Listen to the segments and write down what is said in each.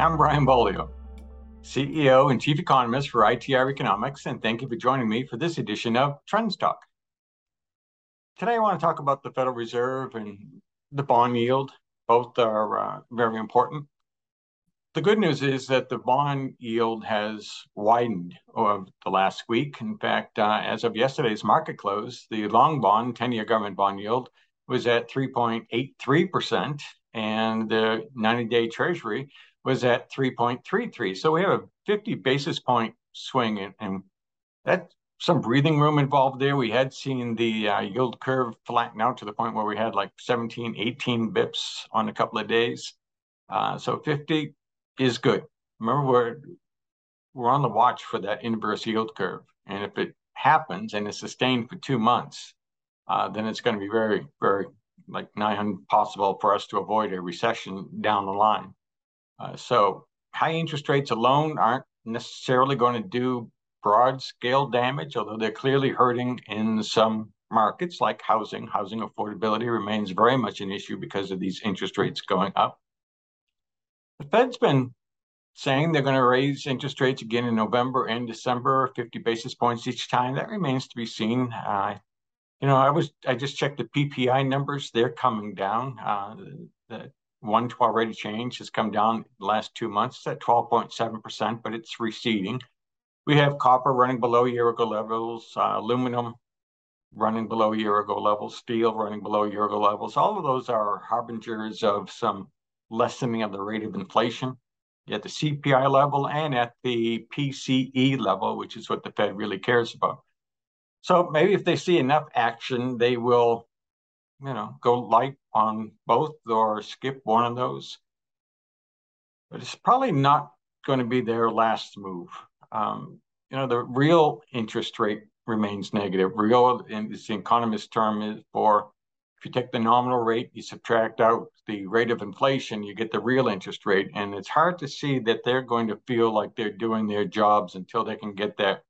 I'm Brian Beaulieu, CEO and Chief Economist for ITR Economics, and thank you for joining me for this edition of Trends Talk. Today, I want to talk about the Federal Reserve and the bond yield. Both are uh, very important. The good news is that the bond yield has widened over the last week. In fact, uh, as of yesterday's market close, the long bond, 10 year government bond yield, was at 3.83%, and the 90 day Treasury was at 3.33. So we have a 50 basis point swing, and, and that's some breathing room involved there. We had seen the uh, yield curve flatten out to the point where we had like 17, 18 bips on a couple of days. Uh, so 50 is good. Remember, we're we're on the watch for that inverse yield curve, and if it happens and is sustained for two months, uh, then it's going to be very, very like nigh impossible for us to avoid a recession down the line. Uh, so high interest rates alone aren't necessarily going to do broad scale damage, although they're clearly hurting in some markets like housing. Housing affordability remains very much an issue because of these interest rates going up. The Fed's been saying they're going to raise interest rates again in November and December, 50 basis points each time. That remains to be seen. Uh, you know, I was I just checked the PPI numbers; they're coming down. Uh, the one to already change has come down the last two months at 12.7 percent, but it's receding. We have copper running below year ago levels, uh, aluminum running below year ago levels, steel running below year ago levels. All of those are harbingers of some lessening of the rate of inflation at the CPI level and at the PCE level, which is what the Fed really cares about. So maybe if they see enough action, they will, you know, go light on both or skip one of those. But it's probably not going to be their last move. Um, you know, the real interest rate remains negative. Real, in the economist term, is for if you take the nominal rate, you subtract out the rate of inflation, you get the real interest rate. And it's hard to see that they're going to feel like they're doing their jobs until they can get that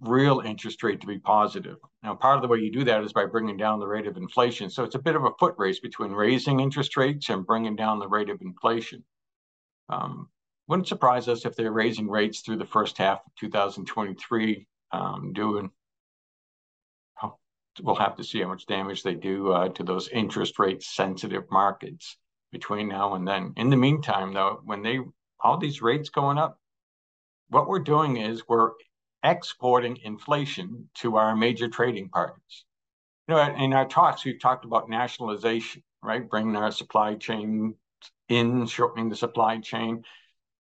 real interest rate to be positive. Now, part of the way you do that is by bringing down the rate of inflation. So it's a bit of a foot race between raising interest rates and bringing down the rate of inflation. Um, wouldn't surprise us if they're raising rates through the first half of 2023, um, doing we'll have to see how much damage they do uh, to those interest rate sensitive markets between now and then. In the meantime, though, when they all these rates going up, what we're doing is we're exporting inflation to our major trading partners. You know, in our talks, we've talked about nationalization, right? Bringing our supply chain in, shortening the supply chain,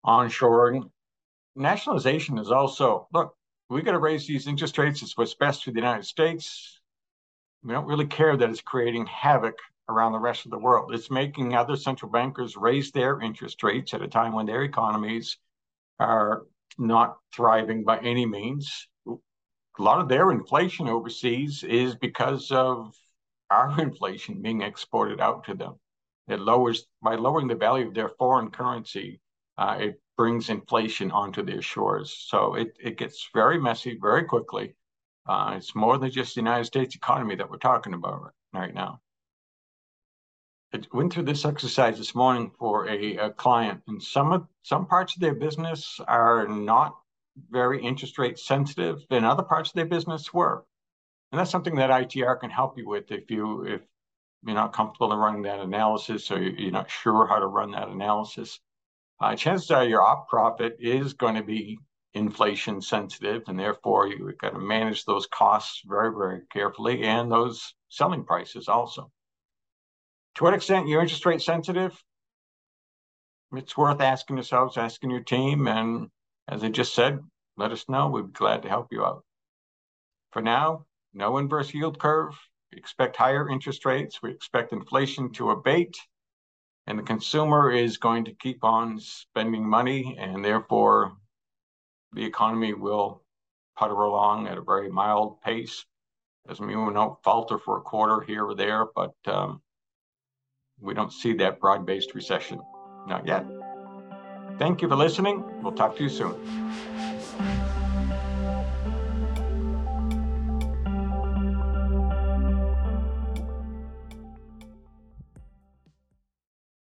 onshoring. Nationalization is also look. We got to raise these interest rates. It's what's best for the United States we don't really care that it's creating havoc around the rest of the world. It's making other central bankers raise their interest rates at a time when their economies are not thriving by any means. A lot of their inflation overseas is because of our inflation being exported out to them. It lowers by lowering the value of their foreign currency. Uh, it brings inflation onto their shores. So it, it gets very messy very quickly. Uh, it's more than just the United States economy that we're talking about right now. Went through this exercise this morning for a, a client, and some of some parts of their business are not very interest rate sensitive, and other parts of their business were. And that's something that ITR can help you with if you if you're not comfortable in running that analysis or you're not sure how to run that analysis. Uh, chances are your op profit is going to be inflation sensitive, and therefore you've got to manage those costs very, very carefully and those selling prices also. To what extent you're interest rate sensitive? It's worth asking yourselves, asking your team, and as I just said, let us know. We'd be glad to help you out. For now, no inverse yield curve. We expect higher interest rates. We expect inflation to abate, and the consumer is going to keep on spending money, and therefore the economy will putter along at a very mild pace. Doesn't mean we don't falter for a quarter here or there, but um, we don't see that broad based recession. Not yet. Thank you for listening. We'll talk to you soon.